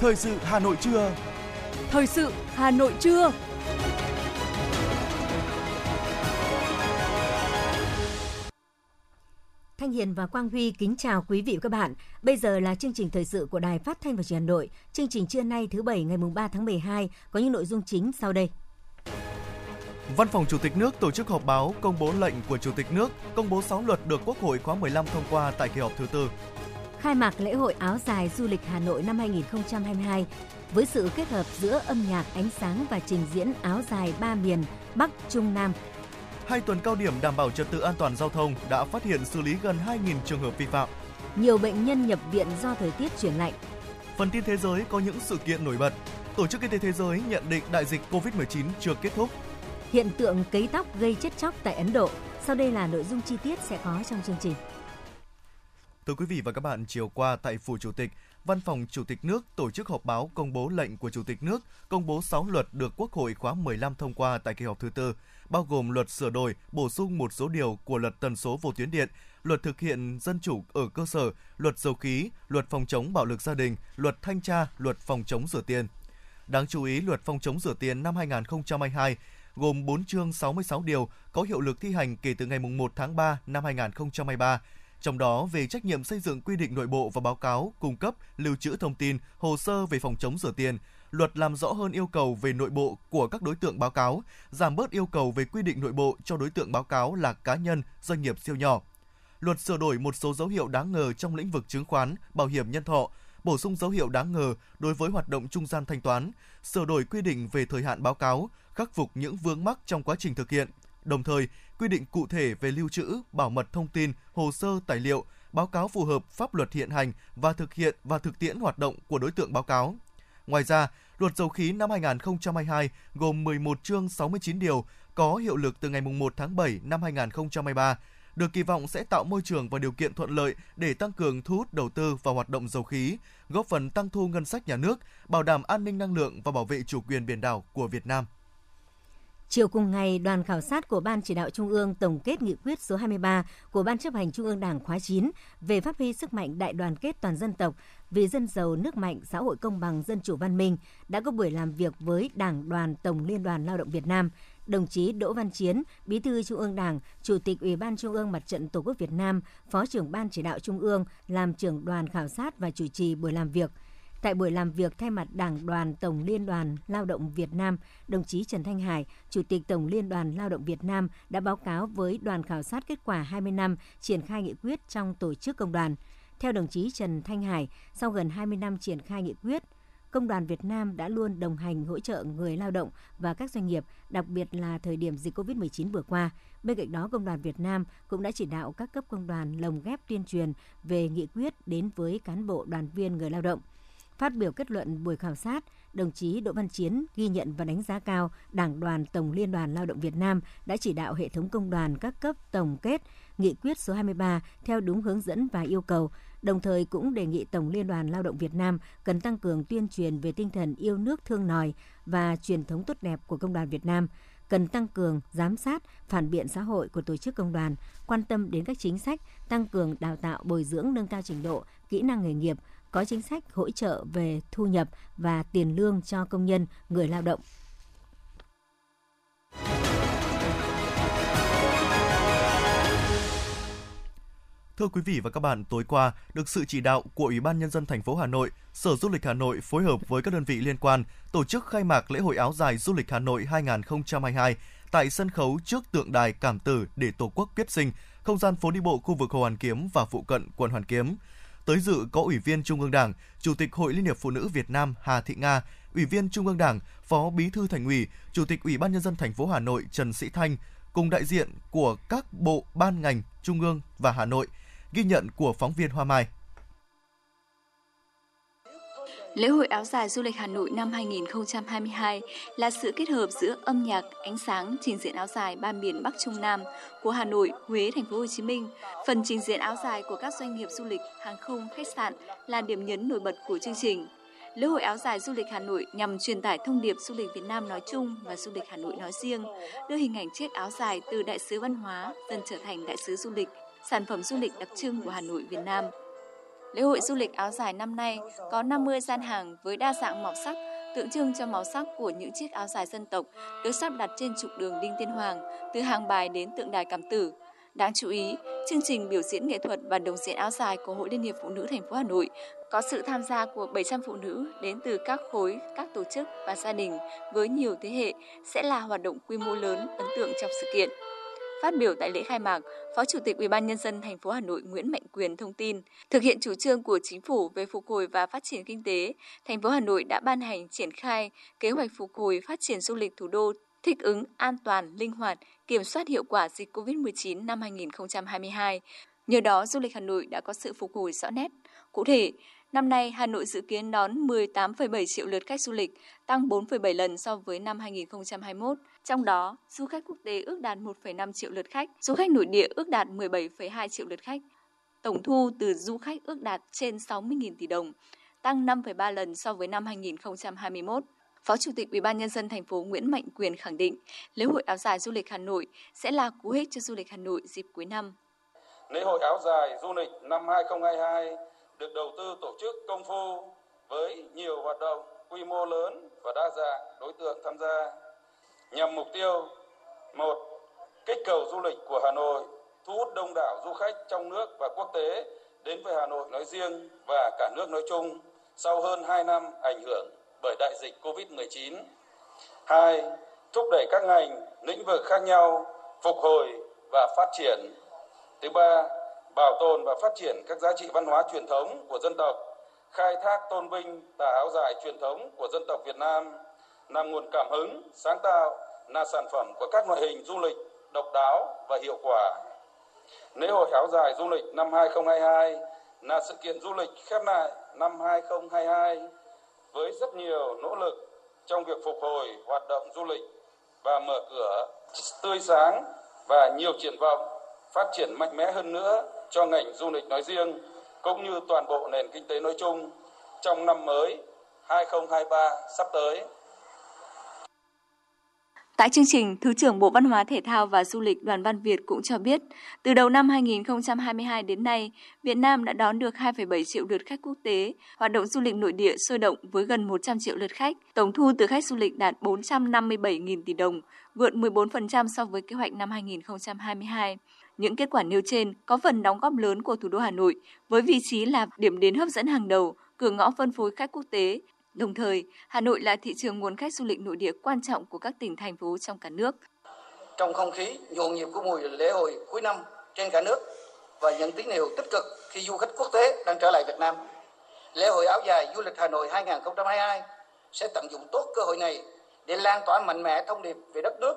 Thời sự Hà Nội trưa. Thời sự Hà Nội trưa. Thanh Hiền và Quang Huy kính chào quý vị và các bạn. Bây giờ là chương trình thời sự của Đài Phát thanh và Truyền hình Hà Nội. Chương trình trưa nay thứ bảy ngày mùng 3 tháng 12 có những nội dung chính sau đây. Văn phòng Chủ tịch nước tổ chức họp báo công bố lệnh của Chủ tịch nước công bố 6 luật được Quốc hội khóa 15 thông qua tại kỳ họp thứ tư. Khai mạc lễ hội áo dài du lịch Hà Nội năm 2022 với sự kết hợp giữa âm nhạc, ánh sáng và trình diễn áo dài ba miền Bắc, Trung, Nam. Hai tuần cao điểm đảm bảo trật tự an toàn giao thông đã phát hiện xử lý gần 2.000 trường hợp vi phạm. Nhiều bệnh nhân nhập viện do thời tiết chuyển lạnh. Phần tin thế giới có những sự kiện nổi bật. Tổ chức Y tế Thế giới nhận định đại dịch COVID-19 chưa kết thúc. Hiện tượng cấy tóc gây chết chóc tại Ấn Độ. Sau đây là nội dung chi tiết sẽ có trong chương trình. Thưa quý vị và các bạn, chiều qua tại Phủ Chủ tịch, Văn phòng Chủ tịch nước tổ chức họp báo công bố lệnh của Chủ tịch nước công bố 6 luật được Quốc hội khóa 15 thông qua tại kỳ họp thứ tư, bao gồm luật sửa đổi, bổ sung một số điều của luật tần số vô tuyến điện, luật thực hiện dân chủ ở cơ sở, luật dầu khí, luật phòng chống bạo lực gia đình, luật thanh tra, luật phòng chống rửa tiền. Đáng chú ý, luật phòng chống rửa tiền năm 2022 gồm 4 chương 66 điều có hiệu lực thi hành kể từ ngày 1 tháng 3 năm 2023, trong đó về trách nhiệm xây dựng quy định nội bộ và báo cáo, cung cấp, lưu trữ thông tin, hồ sơ về phòng chống rửa tiền, luật làm rõ hơn yêu cầu về nội bộ của các đối tượng báo cáo, giảm bớt yêu cầu về quy định nội bộ cho đối tượng báo cáo là cá nhân, doanh nghiệp siêu nhỏ. Luật sửa đổi một số dấu hiệu đáng ngờ trong lĩnh vực chứng khoán, bảo hiểm nhân thọ, bổ sung dấu hiệu đáng ngờ đối với hoạt động trung gian thanh toán, sửa đổi quy định về thời hạn báo cáo, khắc phục những vướng mắc trong quá trình thực hiện, đồng thời quy định cụ thể về lưu trữ, bảo mật thông tin, hồ sơ tài liệu, báo cáo phù hợp pháp luật hiện hành và thực hiện và thực tiễn hoạt động của đối tượng báo cáo. Ngoài ra, Luật dầu khí năm 2022 gồm 11 chương 69 điều có hiệu lực từ ngày 1 tháng 7 năm 2023, được kỳ vọng sẽ tạo môi trường và điều kiện thuận lợi để tăng cường thu hút đầu tư vào hoạt động dầu khí, góp phần tăng thu ngân sách nhà nước, bảo đảm an ninh năng lượng và bảo vệ chủ quyền biển đảo của Việt Nam. Chiều cùng ngày, đoàn khảo sát của Ban chỉ đạo Trung ương tổng kết nghị quyết số 23 của Ban chấp hành Trung ương Đảng khóa 9 về phát huy sức mạnh đại đoàn kết toàn dân tộc vì dân giàu, nước mạnh, xã hội công bằng, dân chủ văn minh đã có buổi làm việc với Đảng đoàn Tổng Liên đoàn Lao động Việt Nam, đồng chí Đỗ Văn Chiến, Bí thư Trung ương Đảng, Chủ tịch Ủy ban Trung ương Mặt trận Tổ quốc Việt Nam, Phó trưởng Ban chỉ đạo Trung ương làm trưởng đoàn khảo sát và chủ trì buổi làm việc – Tại buổi làm việc thay mặt Đảng đoàn Tổng Liên đoàn Lao động Việt Nam, đồng chí Trần Thanh Hải, Chủ tịch Tổng Liên đoàn Lao động Việt Nam đã báo cáo với đoàn khảo sát kết quả 20 năm triển khai nghị quyết trong tổ chức công đoàn. Theo đồng chí Trần Thanh Hải, sau gần 20 năm triển khai nghị quyết, Công đoàn Việt Nam đã luôn đồng hành hỗ trợ người lao động và các doanh nghiệp, đặc biệt là thời điểm dịch COVID-19 vừa qua. Bên cạnh đó, Công đoàn Việt Nam cũng đã chỉ đạo các cấp công đoàn lồng ghép tuyên truyền về nghị quyết đến với cán bộ đoàn viên người lao động – Phát biểu kết luận buổi khảo sát, đồng chí Đỗ Văn Chiến ghi nhận và đánh giá cao Đảng đoàn Tổng Liên đoàn Lao động Việt Nam đã chỉ đạo hệ thống công đoàn các cấp tổng kết nghị quyết số 23 theo đúng hướng dẫn và yêu cầu, đồng thời cũng đề nghị Tổng Liên đoàn Lao động Việt Nam cần tăng cường tuyên truyền về tinh thần yêu nước thương nòi và truyền thống tốt đẹp của công đoàn Việt Nam, cần tăng cường giám sát, phản biện xã hội của tổ chức công đoàn, quan tâm đến các chính sách, tăng cường đào tạo bồi dưỡng nâng cao trình độ, kỹ năng nghề nghiệp, có chính sách hỗ trợ về thu nhập và tiền lương cho công nhân, người lao động. Thưa quý vị và các bạn, tối qua, được sự chỉ đạo của Ủy ban nhân dân thành phố Hà Nội, Sở Du lịch Hà Nội phối hợp với các đơn vị liên quan tổ chức khai mạc lễ hội áo dài du lịch Hà Nội 2022 tại sân khấu trước tượng đài Cảm Tử để Tổ quốc kiếp sinh, không gian phố đi bộ khu vực Hồ Hoàn Kiếm và phụ cận quận Hoàn Kiếm. Tới dự có Ủy viên Trung ương Đảng, Chủ tịch Hội Liên hiệp Phụ nữ Việt Nam Hà Thị Nga, Ủy viên Trung ương Đảng, Phó Bí thư Thành ủy, Chủ tịch Ủy ban nhân dân thành phố Hà Nội Trần Sĩ Thanh cùng đại diện của các bộ ban ngành Trung ương và Hà Nội. Ghi nhận của phóng viên Hoa Mai. Lễ hội áo dài du lịch Hà Nội năm 2022 là sự kết hợp giữa âm nhạc, ánh sáng, trình diễn áo dài ba miền Bắc Trung Nam của Hà Nội, Huế, Thành phố Hồ Chí Minh. Phần trình diễn áo dài của các doanh nghiệp du lịch, hàng không, khách sạn là điểm nhấn nổi bật của chương trình. Lễ hội áo dài du lịch Hà Nội nhằm truyền tải thông điệp du lịch Việt Nam nói chung và du lịch Hà Nội nói riêng, đưa hình ảnh chiếc áo dài từ đại sứ văn hóa dần trở thành đại sứ du lịch sản phẩm du lịch đặc trưng của Hà Nội, Việt Nam. Lễ hội du lịch áo dài năm nay có 50 gian hàng với đa dạng màu sắc, tượng trưng cho màu sắc của những chiếc áo dài dân tộc được sắp đặt trên trục đường Đinh Tiên Hoàng, từ hàng bài đến tượng đài Cảm Tử. Đáng chú ý, chương trình biểu diễn nghệ thuật và đồng diễn áo dài của Hội Liên hiệp Phụ nữ thành phố Hà Nội có sự tham gia của 700 phụ nữ đến từ các khối, các tổ chức và gia đình với nhiều thế hệ sẽ là hoạt động quy mô lớn ấn tượng trong sự kiện. Phát biểu tại lễ khai mạc, Phó Chủ tịch Ủy ban nhân dân thành phố Hà Nội Nguyễn Mạnh Quyền thông tin, thực hiện chủ trương của chính phủ về phục hồi và phát triển kinh tế, thành phố Hà Nội đã ban hành triển khai kế hoạch phục hồi phát triển du lịch thủ đô thích ứng an toàn, linh hoạt, kiểm soát hiệu quả dịch COVID-19 năm 2022. Nhờ đó, du lịch Hà Nội đã có sự phục hồi rõ nét. Cụ thể, Năm nay, Hà Nội dự kiến đón 18,7 triệu lượt khách du lịch, tăng 4,7 lần so với năm 2021. Trong đó, du khách quốc tế ước đạt 1,5 triệu lượt khách, du khách nội địa ước đạt 17,2 triệu lượt khách. Tổng thu từ du khách ước đạt trên 60.000 tỷ đồng, tăng 5,3 lần so với năm 2021. Phó Chủ tịch Ủy ban nhân dân thành phố Nguyễn Mạnh Quyền khẳng định, lễ hội áo dài du lịch Hà Nội sẽ là cú hích cho du lịch Hà Nội dịp cuối năm. Lễ hội áo dài du lịch năm 2022 được đầu tư tổ chức công phu với nhiều hoạt động quy mô lớn và đa dạng đối tượng tham gia nhằm mục tiêu một kích cầu du lịch của Hà Nội thu hút đông đảo du khách trong nước và quốc tế đến với Hà Nội nói riêng và cả nước nói chung sau hơn 2 năm ảnh hưởng bởi đại dịch Covid-19. Hai, thúc đẩy các ngành, lĩnh vực khác nhau phục hồi và phát triển. Thứ ba, bảo tồn và phát triển các giá trị văn hóa truyền thống của dân tộc, khai thác tôn vinh tà áo dài truyền thống của dân tộc Việt Nam, là nguồn cảm hứng, sáng tạo, là sản phẩm của các loại hình du lịch độc đáo và hiệu quả. Lễ hội áo dài du lịch năm 2022 là sự kiện du lịch khép lại năm 2022 với rất nhiều nỗ lực trong việc phục hồi hoạt động du lịch và mở cửa tươi sáng và nhiều triển vọng phát triển mạnh mẽ hơn nữa cho ngành du lịch nói riêng cũng như toàn bộ nền kinh tế nói chung trong năm mới 2023 sắp tới. Tại chương trình, Thứ trưởng Bộ Văn hóa Thể thao và Du lịch Đoàn Văn Việt cũng cho biết, từ đầu năm 2022 đến nay, Việt Nam đã đón được 2,7 triệu lượt khách quốc tế, hoạt động du lịch nội địa sôi động với gần 100 triệu lượt khách, tổng thu từ khách du lịch đạt 457.000 tỷ đồng, vượt 14% so với kế hoạch năm 2022. Những kết quả nêu trên có phần đóng góp lớn của thủ đô Hà Nội với vị trí là điểm đến hấp dẫn hàng đầu, cửa ngõ phân phối khách quốc tế. Đồng thời, Hà Nội là thị trường nguồn khách du lịch nội địa quan trọng của các tỉnh thành phố trong cả nước. Trong không khí nhộn nhịp của mùa lễ hội cuối năm trên cả nước và những tín hiệu tích cực khi du khách quốc tế đang trở lại Việt Nam, lễ hội áo dài du lịch Hà Nội 2022 sẽ tận dụng tốt cơ hội này để lan tỏa mạnh mẽ thông điệp về đất nước,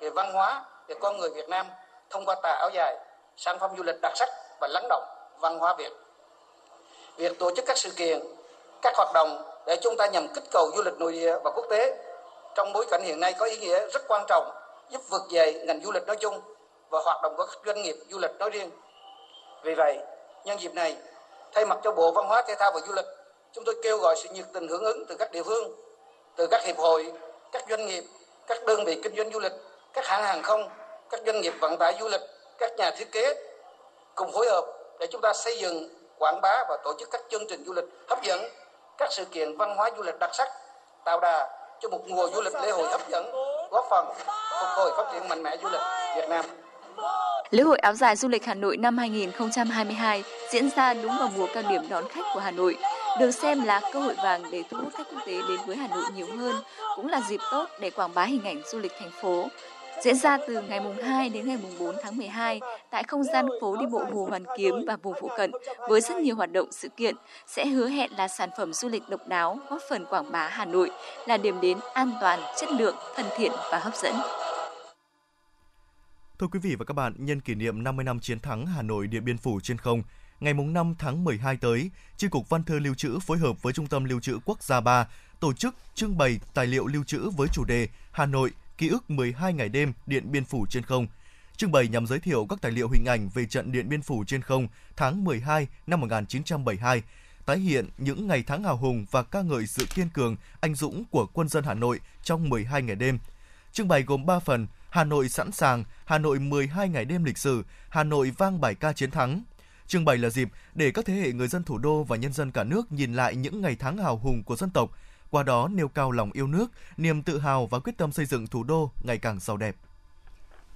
về văn hóa, về con người Việt Nam thông qua tà áo dài, sản phẩm du lịch đặc sắc và lắng động văn hóa Việt. Việc tổ chức các sự kiện, các hoạt động để chúng ta nhằm kích cầu du lịch nội địa và quốc tế trong bối cảnh hiện nay có ý nghĩa rất quan trọng giúp vực dậy ngành du lịch nói chung và hoạt động của các doanh nghiệp du lịch nói riêng. Vì vậy, nhân dịp này, thay mặt cho Bộ Văn hóa Thể thao và Du lịch, chúng tôi kêu gọi sự nhiệt tình hưởng ứng từ các địa phương, từ các hiệp hội, các doanh nghiệp, các đơn vị kinh doanh du lịch, các hãng hàng không, các doanh nghiệp vận tải du lịch, các nhà thiết kế cùng phối hợp để chúng ta xây dựng, quảng bá và tổ chức các chương trình du lịch hấp dẫn, các sự kiện văn hóa du lịch đặc sắc, tạo đà cho một mùa du lịch lễ hội hấp dẫn, góp phần phục hồi phát triển mạnh mẽ du lịch Việt Nam. Lễ hội áo dài du lịch Hà Nội năm 2022 diễn ra đúng vào mùa cao điểm đón khách của Hà Nội, được xem là cơ hội vàng để thu hút khách quốc tế đến với Hà Nội nhiều hơn, cũng là dịp tốt để quảng bá hình ảnh du lịch thành phố, diễn ra từ ngày mùng 2 đến ngày mùng 4 tháng 12 tại không gian phố đi bộ Hồ Hoàn Kiếm và vùng phụ cận với rất nhiều hoạt động sự kiện sẽ hứa hẹn là sản phẩm du lịch độc đáo góp phần quảng bá Hà Nội là điểm đến an toàn, chất lượng, thân thiện và hấp dẫn. Thưa quý vị và các bạn, nhân kỷ niệm 50 năm chiến thắng Hà Nội Điện Biên Phủ trên không, ngày 5 tháng 12 tới, Chi cục Văn thư Lưu trữ phối hợp với Trung tâm Lưu trữ Quốc gia 3 tổ chức trưng bày tài liệu lưu trữ với chủ đề Hà Nội ký ức 12 ngày đêm Điện Biên Phủ trên không. Trưng bày nhằm giới thiệu các tài liệu hình ảnh về trận Điện Biên Phủ trên không tháng 12 năm 1972, tái hiện những ngày tháng hào hùng và ca ngợi sự kiên cường, anh dũng của quân dân Hà Nội trong 12 ngày đêm. Trưng bày gồm 3 phần, Hà Nội sẵn sàng, Hà Nội 12 ngày đêm lịch sử, Hà Nội vang bài ca chiến thắng. Trưng bày là dịp để các thế hệ người dân thủ đô và nhân dân cả nước nhìn lại những ngày tháng hào hùng của dân tộc, qua đó nêu cao lòng yêu nước, niềm tự hào và quyết tâm xây dựng thủ đô ngày càng giàu đẹp.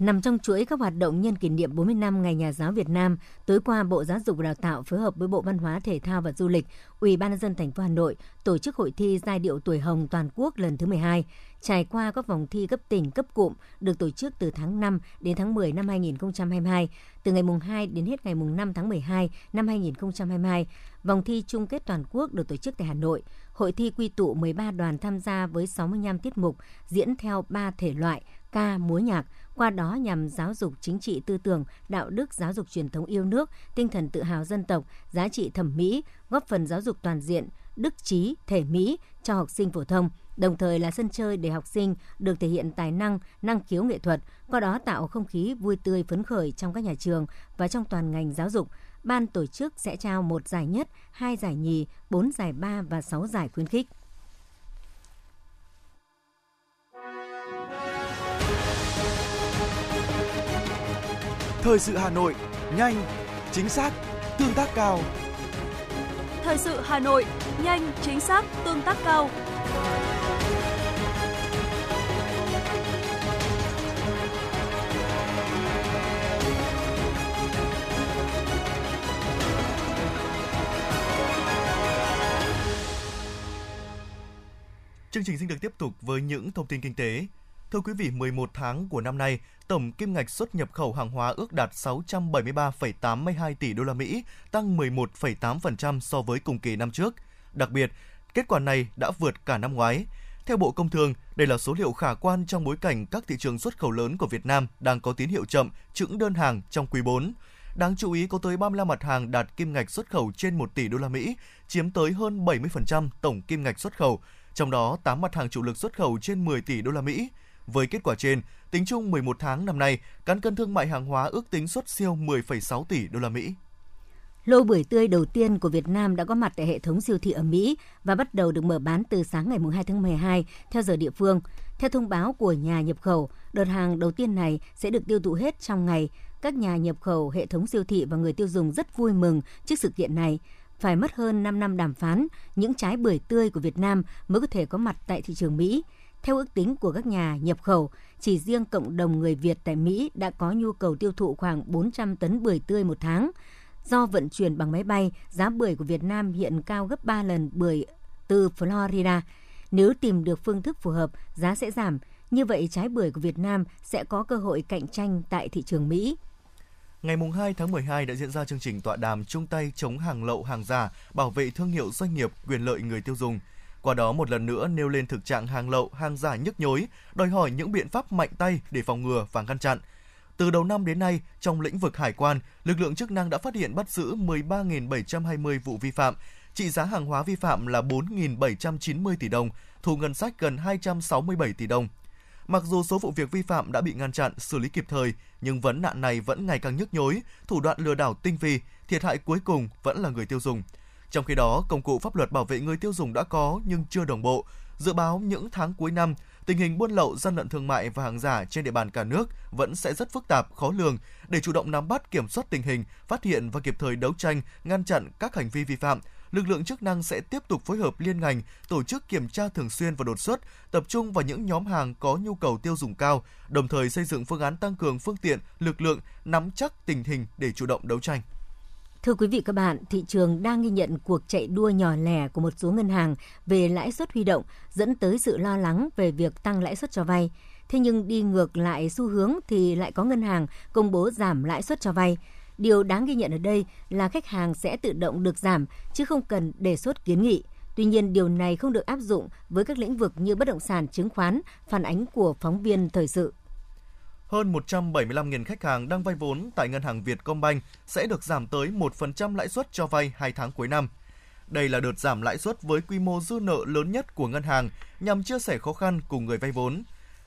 Nằm trong chuỗi các hoạt động nhân kỷ niệm 40 năm Ngày Nhà giáo Việt Nam, tối qua Bộ Giáo dục và Đào tạo phối hợp với Bộ Văn hóa Thể thao và Du lịch, Ủy ban nhân dân thành phố Hà Nội tổ chức hội thi giai điệu tuổi hồng toàn quốc lần thứ 12, trải qua các vòng thi cấp tỉnh, cấp cụm được tổ chức từ tháng 5 đến tháng 10 năm 2022, từ ngày mùng 2 đến hết ngày mùng 5 tháng 12 năm 2022. Vòng thi chung kết toàn quốc được tổ chức tại Hà Nội. Hội thi quy tụ 13 đoàn tham gia với 65 tiết mục, diễn theo 3 thể loại ca, múa nhạc, qua đó nhằm giáo dục chính trị tư tưởng, đạo đức, giáo dục truyền thống yêu nước, tinh thần tự hào dân tộc, giá trị thẩm mỹ, góp phần giáo dục toàn diện, đức trí, thể mỹ cho học sinh phổ thông, đồng thời là sân chơi để học sinh được thể hiện tài năng, năng khiếu nghệ thuật, qua đó tạo không khí vui tươi phấn khởi trong các nhà trường và trong toàn ngành giáo dục. Ban tổ chức sẽ trao một giải nhất, hai giải nhì, bốn giải ba và sáu giải khuyến khích. Thời sự Hà Nội, nhanh, chính xác, tương tác cao. Thời sự Hà Nội, nhanh, chính xác, tương tác cao. Chương trình xin được tiếp tục với những thông tin kinh tế. Thưa quý vị, 11 tháng của năm nay, tổng kim ngạch xuất nhập khẩu hàng hóa ước đạt 673,82 tỷ đô la Mỹ, tăng 11,8% so với cùng kỳ năm trước. Đặc biệt, kết quả này đã vượt cả năm ngoái. Theo Bộ Công Thương, đây là số liệu khả quan trong bối cảnh các thị trường xuất khẩu lớn của Việt Nam đang có tín hiệu chậm, chững đơn hàng trong quý 4. Đáng chú ý có tới 35 mặt hàng đạt kim ngạch xuất khẩu trên 1 tỷ đô la Mỹ, chiếm tới hơn 70% tổng kim ngạch xuất khẩu, trong đó 8 mặt hàng chủ lực xuất khẩu trên 10 tỷ đô la Mỹ. Với kết quả trên, tính chung 11 tháng năm nay, cán cân thương mại hàng hóa ước tính xuất siêu 10,6 tỷ đô la Mỹ. Lô bưởi tươi đầu tiên của Việt Nam đã có mặt tại hệ thống siêu thị ở Mỹ và bắt đầu được mở bán từ sáng ngày 2 tháng 12 theo giờ địa phương. Theo thông báo của nhà nhập khẩu, đợt hàng đầu tiên này sẽ được tiêu thụ hết trong ngày. Các nhà nhập khẩu, hệ thống siêu thị và người tiêu dùng rất vui mừng trước sự kiện này. Phải mất hơn 5 năm đàm phán, những trái bưởi tươi của Việt Nam mới có thể có mặt tại thị trường Mỹ. Theo ước tính của các nhà nhập khẩu, chỉ riêng cộng đồng người Việt tại Mỹ đã có nhu cầu tiêu thụ khoảng 400 tấn bưởi tươi một tháng. Do vận chuyển bằng máy bay, giá bưởi của Việt Nam hiện cao gấp 3 lần bưởi từ Florida. Nếu tìm được phương thức phù hợp, giá sẽ giảm. Như vậy, trái bưởi của Việt Nam sẽ có cơ hội cạnh tranh tại thị trường Mỹ. Ngày 2 tháng 12 đã diễn ra chương trình tọa đàm chung tay chống hàng lậu hàng giả, bảo vệ thương hiệu doanh nghiệp, quyền lợi người tiêu dùng – qua đó một lần nữa nêu lên thực trạng hàng lậu, hàng giả nhức nhối, đòi hỏi những biện pháp mạnh tay để phòng ngừa và ngăn chặn. Từ đầu năm đến nay, trong lĩnh vực hải quan, lực lượng chức năng đã phát hiện bắt giữ 13.720 vụ vi phạm, trị giá hàng hóa vi phạm là 4.790 tỷ đồng, thu ngân sách gần 267 tỷ đồng. Mặc dù số vụ việc vi phạm đã bị ngăn chặn, xử lý kịp thời, nhưng vấn nạn này vẫn ngày càng nhức nhối, thủ đoạn lừa đảo tinh vi, thiệt hại cuối cùng vẫn là người tiêu dùng. Trong khi đó, công cụ pháp luật bảo vệ người tiêu dùng đã có nhưng chưa đồng bộ. Dự báo những tháng cuối năm, tình hình buôn lậu, gian lận thương mại và hàng giả trên địa bàn cả nước vẫn sẽ rất phức tạp, khó lường. Để chủ động nắm bắt, kiểm soát tình hình, phát hiện và kịp thời đấu tranh, ngăn chặn các hành vi vi phạm, lực lượng chức năng sẽ tiếp tục phối hợp liên ngành, tổ chức kiểm tra thường xuyên và đột xuất, tập trung vào những nhóm hàng có nhu cầu tiêu dùng cao, đồng thời xây dựng phương án tăng cường phương tiện, lực lượng, nắm chắc tình hình để chủ động đấu tranh. Thưa quý vị các bạn, thị trường đang ghi nhận cuộc chạy đua nhỏ lẻ của một số ngân hàng về lãi suất huy động dẫn tới sự lo lắng về việc tăng lãi suất cho vay. Thế nhưng đi ngược lại xu hướng thì lại có ngân hàng công bố giảm lãi suất cho vay. Điều đáng ghi nhận ở đây là khách hàng sẽ tự động được giảm chứ không cần đề xuất kiến nghị. Tuy nhiên, điều này không được áp dụng với các lĩnh vực như bất động sản, chứng khoán, phản ánh của phóng viên thời sự hơn 175.000 khách hàng đang vay vốn tại ngân hàng Vietcombank sẽ được giảm tới 1% lãi suất cho vay 2 tháng cuối năm. Đây là đợt giảm lãi suất với quy mô dư nợ lớn nhất của ngân hàng nhằm chia sẻ khó khăn cùng người vay vốn.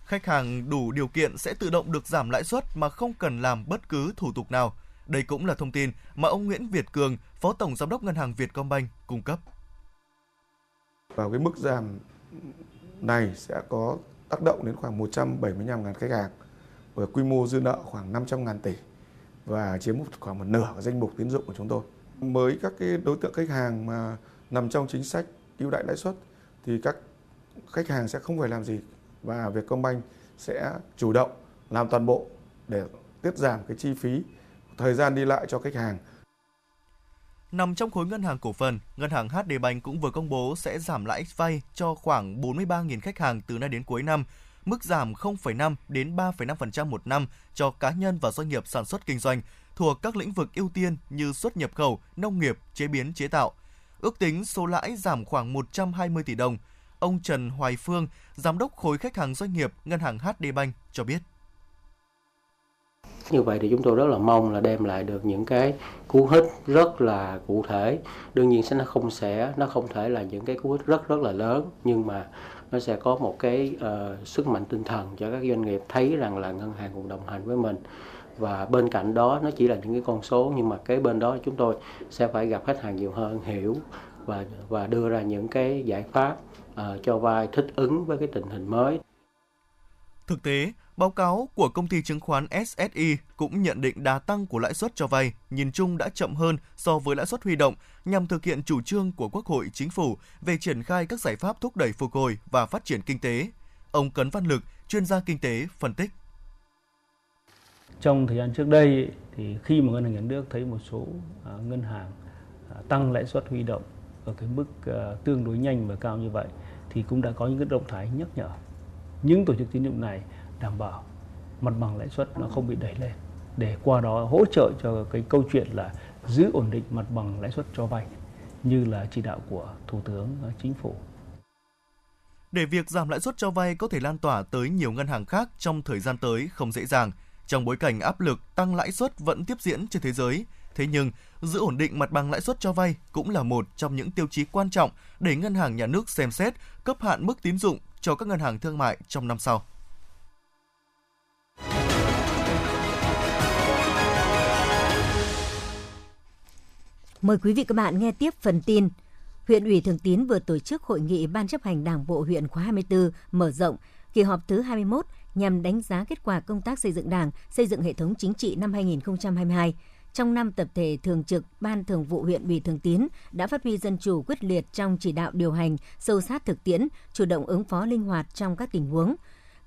Khách hàng đủ điều kiện sẽ tự động được giảm lãi suất mà không cần làm bất cứ thủ tục nào. Đây cũng là thông tin mà ông Nguyễn Việt Cường, Phó Tổng Giám đốc Ngân hàng Vietcombank cung cấp. Vào cái mức giảm này sẽ có tác động đến khoảng 175.000 khách hàng với quy mô dư nợ khoảng 500 ngàn tỷ và chiếm một khoảng một nửa của danh mục tín dụng của chúng tôi. Mới các cái đối tượng khách hàng mà nằm trong chính sách ưu đãi lãi suất thì các khách hàng sẽ không phải làm gì và Vietcombank sẽ chủ động làm toàn bộ để tiết giảm cái chi phí thời gian đi lại cho khách hàng. Nằm trong khối ngân hàng cổ phần, ngân hàng HD Bank cũng vừa công bố sẽ giảm lãi vay cho khoảng 43.000 khách hàng từ nay đến cuối năm, mức giảm 0,5 đến 3,5% một năm cho cá nhân và doanh nghiệp sản xuất kinh doanh thuộc các lĩnh vực ưu tiên như xuất nhập khẩu, nông nghiệp, chế biến chế tạo. Ước tính số lãi giảm khoảng 120 tỷ đồng. Ông Trần Hoài Phương, giám đốc khối khách hàng doanh nghiệp ngân hàng HD Bank cho biết. Như vậy thì chúng tôi rất là mong là đem lại được những cái cú hích rất là cụ thể. Đương nhiên sẽ nó không sẽ nó không thể là những cái cú hích rất rất là lớn nhưng mà nó sẽ có một cái uh, sức mạnh tinh thần cho các doanh nghiệp thấy rằng là ngân hàng cùng đồng hành với mình và bên cạnh đó nó chỉ là những cái con số nhưng mà cái bên đó chúng tôi sẽ phải gặp khách hàng nhiều hơn hiểu và và đưa ra những cái giải pháp uh, cho vay thích ứng với cái tình hình mới. Thực tế, báo cáo của công ty chứng khoán SSI cũng nhận định đà tăng của lãi suất cho vay nhìn chung đã chậm hơn so với lãi suất huy động nhằm thực hiện chủ trương của Quốc hội, Chính phủ về triển khai các giải pháp thúc đẩy phục hồi và phát triển kinh tế. Ông Cấn Văn Lực, chuyên gia kinh tế, phân tích. Trong thời gian trước đây thì khi mà ngân hàng nhà nước thấy một số à, ngân hàng à, tăng lãi suất huy động ở cái mức à, tương đối nhanh và cao như vậy thì cũng đã có những cái động thái nhắc nhở những tổ chức tín dụng này đảm bảo mặt bằng lãi suất nó không bị đẩy lên để qua đó hỗ trợ cho cái câu chuyện là giữ ổn định mặt bằng lãi suất cho vay như là chỉ đạo của Thủ tướng ờ, Chính phủ. Để việc giảm lãi suất cho vay có thể lan tỏa tới nhiều ngân hàng khác trong thời gian tới không dễ dàng. Trong bối cảnh áp lực tăng lãi suất vẫn tiếp diễn trên thế giới, thế nhưng giữ ổn định mặt bằng lãi suất cho vay cũng là một trong những tiêu chí quan trọng để ngân hàng nhà nước xem xét cấp hạn mức tín dụng cho các ngân hàng thương mại trong năm sau. Mời quý vị các bạn nghe tiếp phần tin. Huyện ủy Thường Tín vừa tổ chức hội nghị Ban chấp hành Đảng bộ huyện khóa 24 mở rộng kỳ họp thứ 21 nhằm đánh giá kết quả công tác xây dựng Đảng, xây dựng hệ thống chính trị năm 2022. Trong năm tập thể thường trực, Ban Thường vụ huyện ủy Thường Tín đã phát huy dân chủ quyết liệt trong chỉ đạo điều hành, sâu sát thực tiễn, chủ động ứng phó linh hoạt trong các tình huống.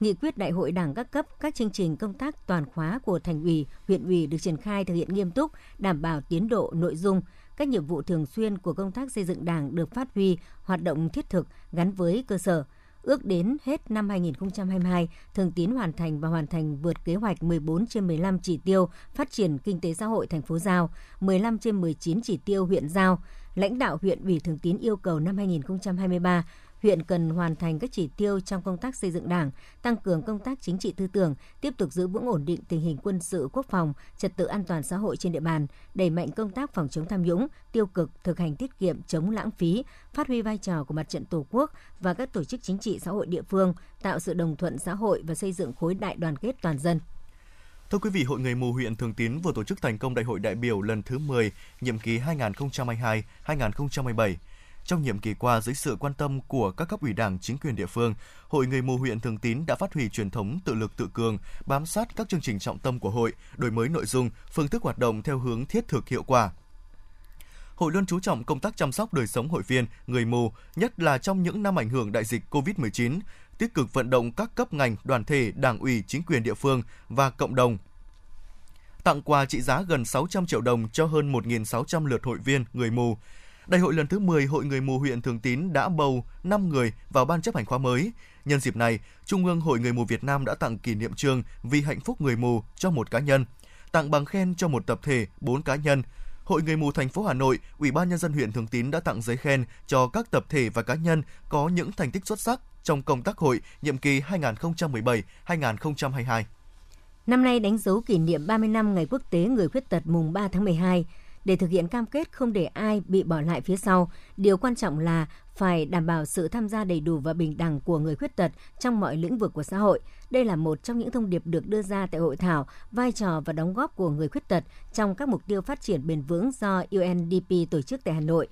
Nghị quyết Đại hội Đảng các cấp, các chương trình công tác toàn khóa của thành ủy, huyện ủy được triển khai thực hiện nghiêm túc, đảm bảo tiến độ, nội dung, các nhiệm vụ thường xuyên của công tác xây dựng Đảng được phát huy, hoạt động thiết thực gắn với cơ sở – Ước đến hết năm 2022, Thường Tín hoàn thành và hoàn thành vượt kế hoạch 14 trên 15 chỉ tiêu phát triển kinh tế xã hội thành phố Giao, 15 trên 19 chỉ tiêu huyện Giao. Lãnh đạo huyện ủy Thường Tín yêu cầu năm 2023, huyện cần hoàn thành các chỉ tiêu trong công tác xây dựng Đảng, tăng cường công tác chính trị tư tưởng, tiếp tục giữ vững ổn định tình hình quân sự quốc phòng, trật tự an toàn xã hội trên địa bàn, đẩy mạnh công tác phòng chống tham nhũng, tiêu cực, thực hành tiết kiệm, chống lãng phí, phát huy vai trò của mặt trận Tổ quốc và các tổ chức chính trị xã hội địa phương, tạo sự đồng thuận xã hội và xây dựng khối đại đoàn kết toàn dân. Thưa quý vị, Hội Người mù huyện Thường Tín vừa tổ chức thành công Đại hội đại biểu lần thứ 10, nhiệm kỳ 2022-2027. Trong nhiệm kỳ qua, dưới sự quan tâm của các cấp ủy đảng, chính quyền địa phương, Hội Người mù huyện Thường Tín đã phát huy truyền thống tự lực tự cường, bám sát các chương trình trọng tâm của hội, đổi mới nội dung, phương thức hoạt động theo hướng thiết thực hiệu quả. Hội luôn chú trọng công tác chăm sóc đời sống hội viên, người mù, nhất là trong những năm ảnh hưởng đại dịch COVID-19, tích cực vận động các cấp ngành, đoàn thể, đảng ủy, chính quyền địa phương và cộng đồng tặng quà trị giá gần 600 triệu đồng cho hơn 1.600 lượt hội viên người mù, Đại hội lần thứ 10 Hội Người mù huyện Thường Tín đã bầu 5 người vào ban chấp hành khóa mới. Nhân dịp này, Trung ương Hội Người mù Việt Nam đã tặng kỷ niệm trường vì hạnh phúc người mù cho một cá nhân, tặng bằng khen cho một tập thể, 4 cá nhân. Hội Người mù thành phố Hà Nội, Ủy ban nhân dân huyện Thường Tín đã tặng giấy khen cho các tập thể và cá nhân có những thành tích xuất sắc trong công tác hội nhiệm kỳ 2017-2022. Năm nay đánh dấu kỷ niệm 30 năm Ngày Quốc tế Người Khuyết tật mùng 3 tháng 12 để thực hiện cam kết không để ai bị bỏ lại phía sau. Điều quan trọng là phải đảm bảo sự tham gia đầy đủ và bình đẳng của người khuyết tật trong mọi lĩnh vực của xã hội. Đây là một trong những thông điệp được đưa ra tại hội thảo vai trò và đóng góp của người khuyết tật trong các mục tiêu phát triển bền vững do UNDP tổ chức tại Hà Nội.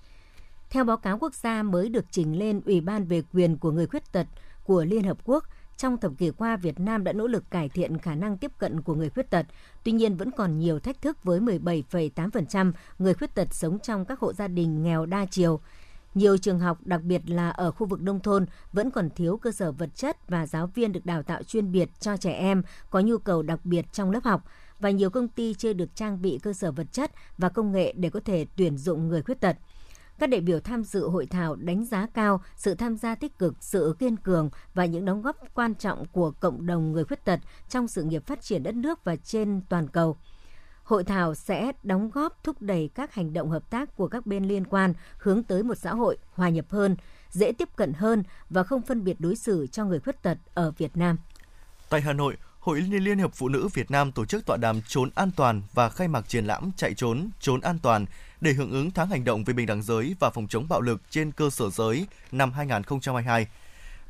Theo báo cáo quốc gia mới được trình lên Ủy ban về quyền của người khuyết tật của Liên Hợp Quốc, trong thập kỷ qua, Việt Nam đã nỗ lực cải thiện khả năng tiếp cận của người khuyết tật. Tuy nhiên vẫn còn nhiều thách thức với 17,8% người khuyết tật sống trong các hộ gia đình nghèo đa chiều. Nhiều trường học, đặc biệt là ở khu vực nông thôn, vẫn còn thiếu cơ sở vật chất và giáo viên được đào tạo chuyên biệt cho trẻ em có nhu cầu đặc biệt trong lớp học và nhiều công ty chưa được trang bị cơ sở vật chất và công nghệ để có thể tuyển dụng người khuyết tật. Các đại biểu tham dự hội thảo đánh giá cao sự tham gia tích cực, sự kiên cường và những đóng góp quan trọng của cộng đồng người khuyết tật trong sự nghiệp phát triển đất nước và trên toàn cầu. Hội thảo sẽ đóng góp thúc đẩy các hành động hợp tác của các bên liên quan hướng tới một xã hội hòa nhập hơn, dễ tiếp cận hơn và không phân biệt đối xử cho người khuyết tật ở Việt Nam. Tại Hà Nội, Hội Liên hiệp Phụ nữ Việt Nam tổ chức tọa đàm trốn an toàn và khai mạc triển lãm chạy trốn, trốn an toàn để hưởng ứng tháng hành động về bình đẳng giới và phòng chống bạo lực trên cơ sở giới năm 2022.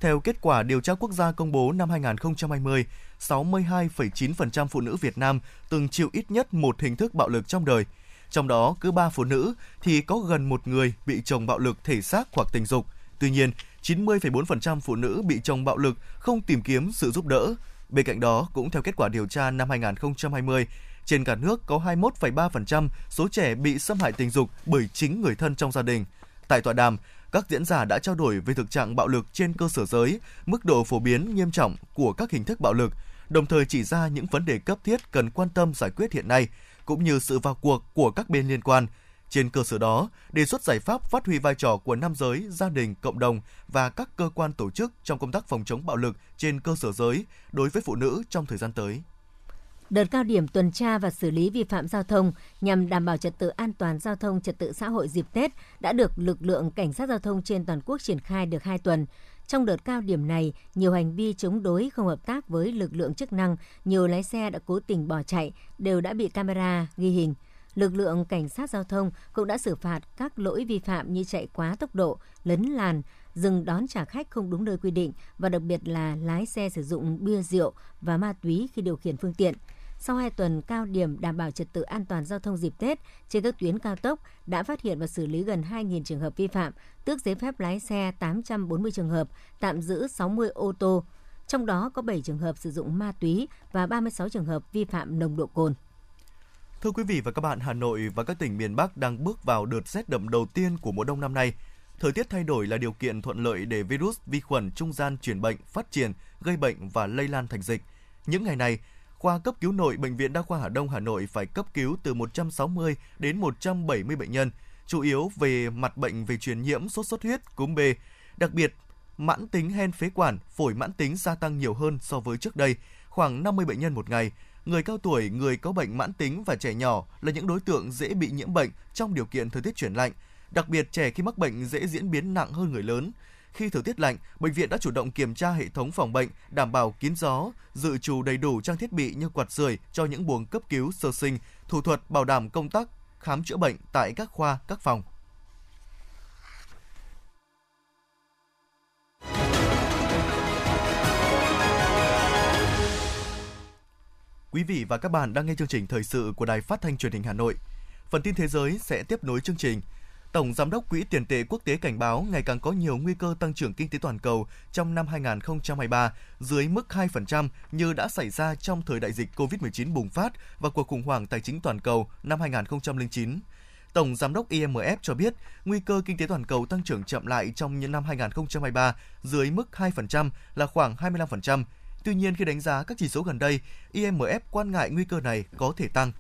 Theo kết quả điều tra quốc gia công bố năm 2020, 62,9% phụ nữ Việt Nam từng chịu ít nhất một hình thức bạo lực trong đời. Trong đó, cứ 3 phụ nữ thì có gần một người bị chồng bạo lực thể xác hoặc tình dục. Tuy nhiên, 90,4% phụ nữ bị chồng bạo lực không tìm kiếm sự giúp đỡ. Bên cạnh đó, cũng theo kết quả điều tra năm 2020, trên cả nước có 21,3% số trẻ bị xâm hại tình dục bởi chính người thân trong gia đình. Tại tọa đàm, các diễn giả đã trao đổi về thực trạng bạo lực trên cơ sở giới, mức độ phổ biến nghiêm trọng của các hình thức bạo lực, đồng thời chỉ ra những vấn đề cấp thiết cần quan tâm giải quyết hiện nay, cũng như sự vào cuộc của các bên liên quan. Trên cơ sở đó, đề xuất giải pháp phát huy vai trò của nam giới, gia đình, cộng đồng và các cơ quan tổ chức trong công tác phòng chống bạo lực trên cơ sở giới đối với phụ nữ trong thời gian tới. Đợt cao điểm tuần tra và xử lý vi phạm giao thông nhằm đảm bảo trật tự an toàn giao thông, trật tự xã hội dịp Tết đã được lực lượng cảnh sát giao thông trên toàn quốc triển khai được 2 tuần. Trong đợt cao điểm này, nhiều hành vi chống đối không hợp tác với lực lượng chức năng, nhiều lái xe đã cố tình bỏ chạy đều đã bị camera ghi hình. Lực lượng cảnh sát giao thông cũng đã xử phạt các lỗi vi phạm như chạy quá tốc độ, lấn làn, dừng đón trả khách không đúng nơi quy định và đặc biệt là lái xe sử dụng bia rượu và ma túy khi điều khiển phương tiện. Sau 2 tuần cao điểm đảm bảo trật tự an toàn giao thông dịp Tết, trên các tuyến cao tốc đã phát hiện và xử lý gần 2.000 trường hợp vi phạm, tước giấy phép lái xe 840 trường hợp, tạm giữ 60 ô tô. Trong đó có 7 trường hợp sử dụng ma túy và 36 trường hợp vi phạm nồng độ cồn. Thưa quý vị và các bạn, Hà Nội và các tỉnh miền Bắc đang bước vào đợt rét đậm đầu tiên của mùa đông năm nay. Thời tiết thay đổi là điều kiện thuận lợi để virus, vi khuẩn trung gian truyền bệnh, phát triển, gây bệnh và lây lan thành dịch. Những ngày này, khoa cấp cứu nội Bệnh viện Đa khoa Hà Đông Hà Nội phải cấp cứu từ 160 đến 170 bệnh nhân, chủ yếu về mặt bệnh về truyền nhiễm sốt xuất huyết, cúm B. Đặc biệt, mãn tính hen phế quản, phổi mãn tính gia tăng nhiều hơn so với trước đây, khoảng 50 bệnh nhân một ngày. Người cao tuổi, người có bệnh mãn tính và trẻ nhỏ là những đối tượng dễ bị nhiễm bệnh trong điều kiện thời tiết chuyển lạnh. Đặc biệt trẻ khi mắc bệnh dễ diễn biến nặng hơn người lớn. Khi thời tiết lạnh, bệnh viện đã chủ động kiểm tra hệ thống phòng bệnh, đảm bảo kín gió, dự trù đầy đủ trang thiết bị như quạt sưởi cho những buồng cấp cứu sơ sinh, thủ thuật bảo đảm công tác khám chữa bệnh tại các khoa, các phòng. Quý vị và các bạn đang nghe chương trình thời sự của Đài Phát thanh Truyền hình Hà Nội. Phần tin thế giới sẽ tiếp nối chương trình. Tổng Giám đốc Quỹ tiền tệ quốc tế cảnh báo ngày càng có nhiều nguy cơ tăng trưởng kinh tế toàn cầu trong năm 2023 dưới mức 2% như đã xảy ra trong thời đại dịch COVID-19 bùng phát và cuộc khủng hoảng tài chính toàn cầu năm 2009. Tổng Giám đốc IMF cho biết nguy cơ kinh tế toàn cầu tăng trưởng chậm lại trong những năm 2023 dưới mức 2% là khoảng 25%. Tuy nhiên khi đánh giá các chỉ số gần đây, IMF quan ngại nguy cơ này có thể tăng.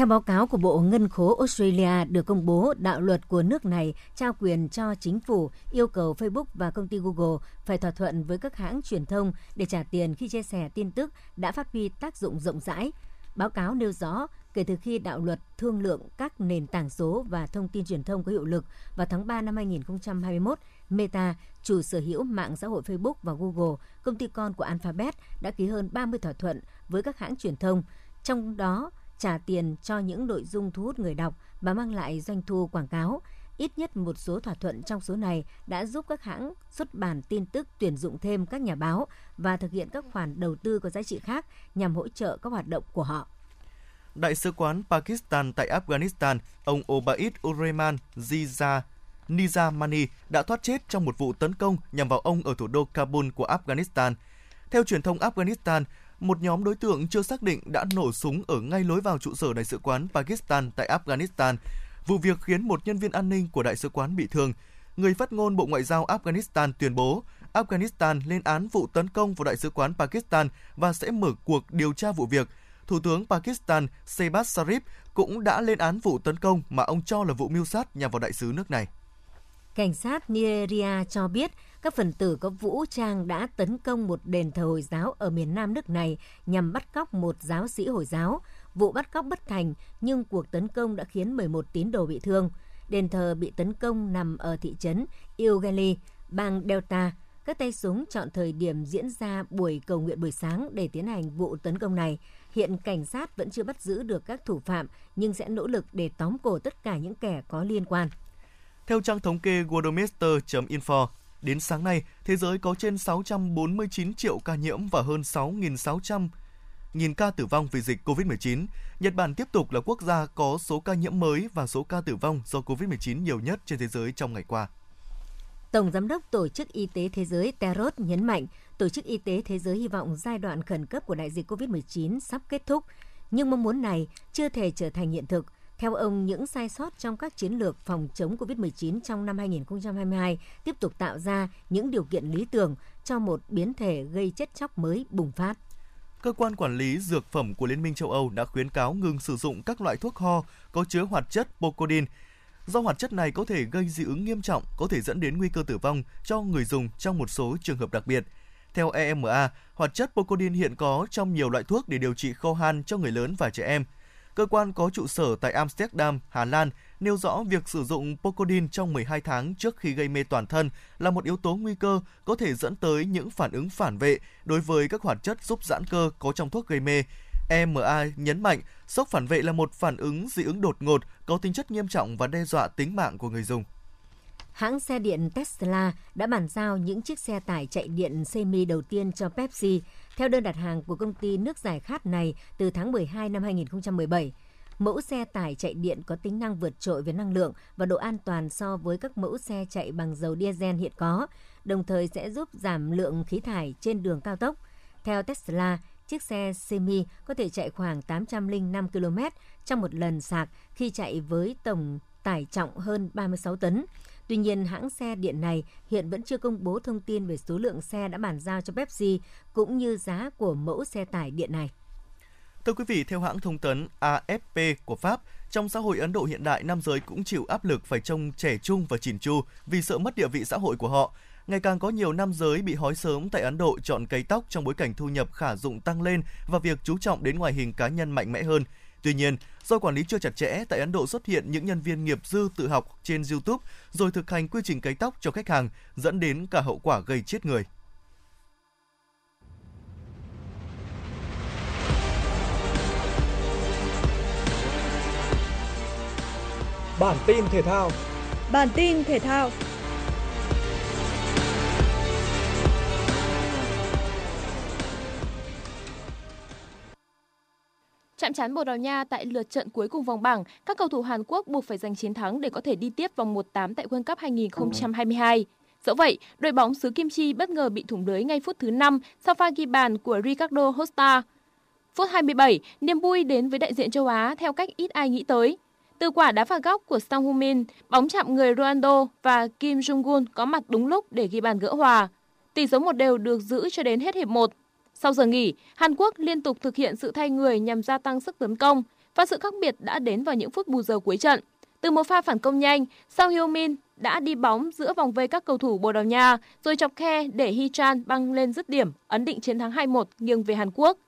Theo báo cáo của Bộ Ngân khố Australia được công bố, đạo luật của nước này trao quyền cho chính phủ yêu cầu Facebook và công ty Google phải thỏa thuận với các hãng truyền thông để trả tiền khi chia sẻ tin tức đã phát huy tác dụng rộng rãi. Báo cáo nêu rõ, kể từ khi đạo luật thương lượng các nền tảng số và thông tin truyền thông có hiệu lực vào tháng 3 năm 2021, Meta, chủ sở hữu mạng xã hội Facebook và Google, công ty con của Alphabet, đã ký hơn 30 thỏa thuận với các hãng truyền thông, trong đó trả tiền cho những nội dung thu hút người đọc và mang lại doanh thu quảng cáo. Ít nhất một số thỏa thuận trong số này đã giúp các hãng xuất bản tin tức tuyển dụng thêm các nhà báo và thực hiện các khoản đầu tư có giá trị khác nhằm hỗ trợ các hoạt động của họ. Đại sứ quán Pakistan tại Afghanistan, ông Obaid Ureman Ziza Nizamani đã thoát chết trong một vụ tấn công nhằm vào ông ở thủ đô Kabul của Afghanistan. Theo truyền thông Afghanistan, một nhóm đối tượng chưa xác định đã nổ súng ở ngay lối vào trụ sở đại sứ quán Pakistan tại Afghanistan. Vụ việc khiến một nhân viên an ninh của đại sứ quán bị thương. Người phát ngôn Bộ Ngoại giao Afghanistan tuyên bố Afghanistan lên án vụ tấn công vào đại sứ quán Pakistan và sẽ mở cuộc điều tra vụ việc. Thủ tướng Pakistan Shehbaz Sharif cũng đã lên án vụ tấn công mà ông cho là vụ mưu sát nhằm vào đại sứ nước này. Cảnh sát Nigeria cho biết các phần tử có vũ trang đã tấn công một đền thờ Hồi giáo ở miền nam nước này nhằm bắt cóc một giáo sĩ Hồi giáo. Vụ bắt cóc bất thành nhưng cuộc tấn công đã khiến 11 tín đồ bị thương. Đền thờ bị tấn công nằm ở thị trấn Ilgali, bang Delta. Các tay súng chọn thời điểm diễn ra buổi cầu nguyện buổi sáng để tiến hành vụ tấn công này. Hiện cảnh sát vẫn chưa bắt giữ được các thủ phạm nhưng sẽ nỗ lực để tóm cổ tất cả những kẻ có liên quan. Theo trang thống kê Worldometer.info, đến sáng nay, thế giới có trên 649 triệu ca nhiễm và hơn 6.600 nghìn ca tử vong vì dịch COVID-19. Nhật Bản tiếp tục là quốc gia có số ca nhiễm mới và số ca tử vong do COVID-19 nhiều nhất trên thế giới trong ngày qua. Tổng Giám đốc Tổ chức Y tế Thế giới Tedros nhấn mạnh, Tổ chức Y tế Thế giới hy vọng giai đoạn khẩn cấp của đại dịch COVID-19 sắp kết thúc, nhưng mong muốn này chưa thể trở thành hiện thực. Theo ông, những sai sót trong các chiến lược phòng chống COVID-19 trong năm 2022 tiếp tục tạo ra những điều kiện lý tưởng cho một biến thể gây chết chóc mới bùng phát. Cơ quan quản lý dược phẩm của Liên minh châu Âu đã khuyến cáo ngừng sử dụng các loại thuốc ho có chứa hoạt chất bocodin do hoạt chất này có thể gây dị ứng nghiêm trọng, có thể dẫn đến nguy cơ tử vong cho người dùng trong một số trường hợp đặc biệt. Theo EMA, hoạt chất bocodin hiện có trong nhiều loại thuốc để điều trị khô han cho người lớn và trẻ em. Cơ quan có trụ sở tại Amsterdam, Hà Lan nêu rõ việc sử dụng Pocodin trong 12 tháng trước khi gây mê toàn thân là một yếu tố nguy cơ có thể dẫn tới những phản ứng phản vệ đối với các hoạt chất giúp giãn cơ có trong thuốc gây mê. EMA nhấn mạnh sốc phản vệ là một phản ứng dị ứng đột ngột có tính chất nghiêm trọng và đe dọa tính mạng của người dùng. Hãng xe điện Tesla đã bàn giao những chiếc xe tải chạy điện semi đầu tiên cho Pepsi theo đơn đặt hàng của công ty nước giải khát này từ tháng 12 năm 2017. Mẫu xe tải chạy điện có tính năng vượt trội về năng lượng và độ an toàn so với các mẫu xe chạy bằng dầu diesel hiện có, đồng thời sẽ giúp giảm lượng khí thải trên đường cao tốc. Theo Tesla, chiếc xe semi có thể chạy khoảng 805 km trong một lần sạc khi chạy với tổng tải trọng hơn 36 tấn. Tuy nhiên, hãng xe điện này hiện vẫn chưa công bố thông tin về số lượng xe đã bàn giao cho Pepsi cũng như giá của mẫu xe tải điện này. Thưa quý vị, theo hãng thông tấn AFP của Pháp, trong xã hội Ấn Độ hiện đại, nam giới cũng chịu áp lực phải trông trẻ trung và chỉn chu vì sợ mất địa vị xã hội của họ. Ngày càng có nhiều nam giới bị hói sớm tại Ấn Độ chọn cấy tóc trong bối cảnh thu nhập khả dụng tăng lên và việc chú trọng đến ngoại hình cá nhân mạnh mẽ hơn. Tuy nhiên, do quản lý chưa chặt chẽ, tại Ấn Độ xuất hiện những nhân viên nghiệp dư tự học trên YouTube rồi thực hành quy trình cấy tóc cho khách hàng, dẫn đến cả hậu quả gây chết người. Bản tin thể thao Bản tin thể thao Chạm trán Bồ Đào Nha tại lượt trận cuối cùng vòng bảng, các cầu thủ Hàn Quốc buộc phải giành chiến thắng để có thể đi tiếp vòng 1/8 tại World Cup 2022. Dẫu vậy, đội bóng xứ Kim Chi bất ngờ bị thủng lưới ngay phút thứ 5 sau pha ghi bàn của Ricardo Hosta. Phút 27, niềm vui đến với đại diện châu Á theo cách ít ai nghĩ tới. Từ quả đá phạt góc của Song Hu-min, bóng chạm người Ronaldo và Kim Jong-un có mặt đúng lúc để ghi bàn gỡ hòa. Tỷ số một đều được giữ cho đến hết hiệp 1. Sau giờ nghỉ, Hàn Quốc liên tục thực hiện sự thay người nhằm gia tăng sức tấn công và sự khác biệt đã đến vào những phút bù giờ cuối trận. Từ một pha phản công nhanh, Song Hyo Min đã đi bóng giữa vòng vây các cầu thủ Bồ Đào Nha rồi chọc khe để Hee Chan băng lên dứt điểm, ấn định chiến thắng 2-1 nghiêng về Hàn Quốc.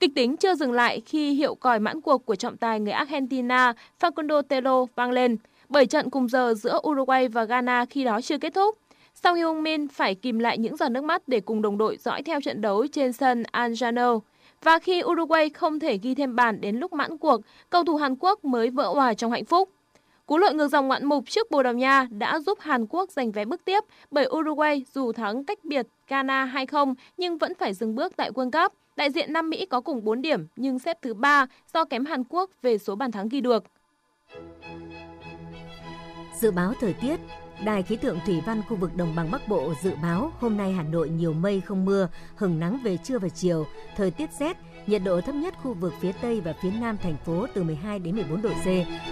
Kịch tính chưa dừng lại khi hiệu còi mãn cuộc của trọng tài người Argentina Facundo Telo vang lên, bởi trận cùng giờ giữa Uruguay và Ghana khi đó chưa kết thúc. Song Hyung Min phải kìm lại những giọt nước mắt để cùng đồng đội dõi theo trận đấu trên sân Anjano. Và khi Uruguay không thể ghi thêm bàn đến lúc mãn cuộc, cầu thủ Hàn Quốc mới vỡ hòa trong hạnh phúc. Cú lội ngược dòng ngoạn mục trước Bồ Đào Nha đã giúp Hàn Quốc giành vé bước tiếp bởi Uruguay dù thắng cách biệt Ghana 2-0 nhưng vẫn phải dừng bước tại World Cup. Đại diện Nam Mỹ có cùng 4 điểm nhưng xếp thứ 3 do kém Hàn Quốc về số bàn thắng ghi được. Dự báo thời tiết Đài khí tượng thủy văn khu vực đồng bằng Bắc Bộ dự báo hôm nay Hà Nội nhiều mây không mưa, hừng nắng về trưa và chiều, thời tiết rét, nhiệt độ thấp nhất khu vực phía Tây và phía Nam thành phố từ 12 đến 14 độ C,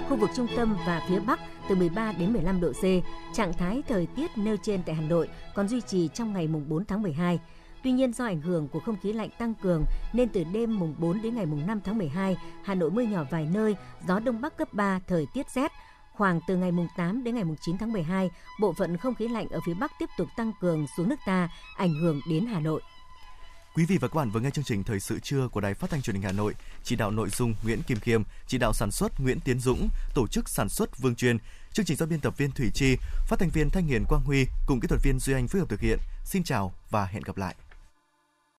khu vực trung tâm và phía Bắc từ 13 đến 15 độ C. Trạng thái thời tiết nêu trên tại Hà Nội còn duy trì trong ngày mùng 4 tháng 12. Tuy nhiên do ảnh hưởng của không khí lạnh tăng cường nên từ đêm mùng 4 đến ngày mùng 5 tháng 12, Hà Nội mưa nhỏ vài nơi, gió đông bắc cấp 3, thời tiết rét. Khoảng từ ngày mùng 8 đến ngày mùng 9 tháng 12, bộ phận không khí lạnh ở phía Bắc tiếp tục tăng cường xuống nước ta, ảnh hưởng đến Hà Nội. Quý vị và các bạn vừa nghe chương trình Thời sự trưa của Đài Phát thanh Truyền hình Hà Nội, chỉ đạo nội dung Nguyễn Kim Khiêm, chỉ đạo sản xuất Nguyễn Tiến Dũng, tổ chức sản xuất Vương Truyền, chương trình do biên tập viên Thủy Chi, phát thanh viên Thanh Hiền Quang Huy cùng kỹ thuật viên Duy Anh phối hợp thực hiện. Xin chào và hẹn gặp lại.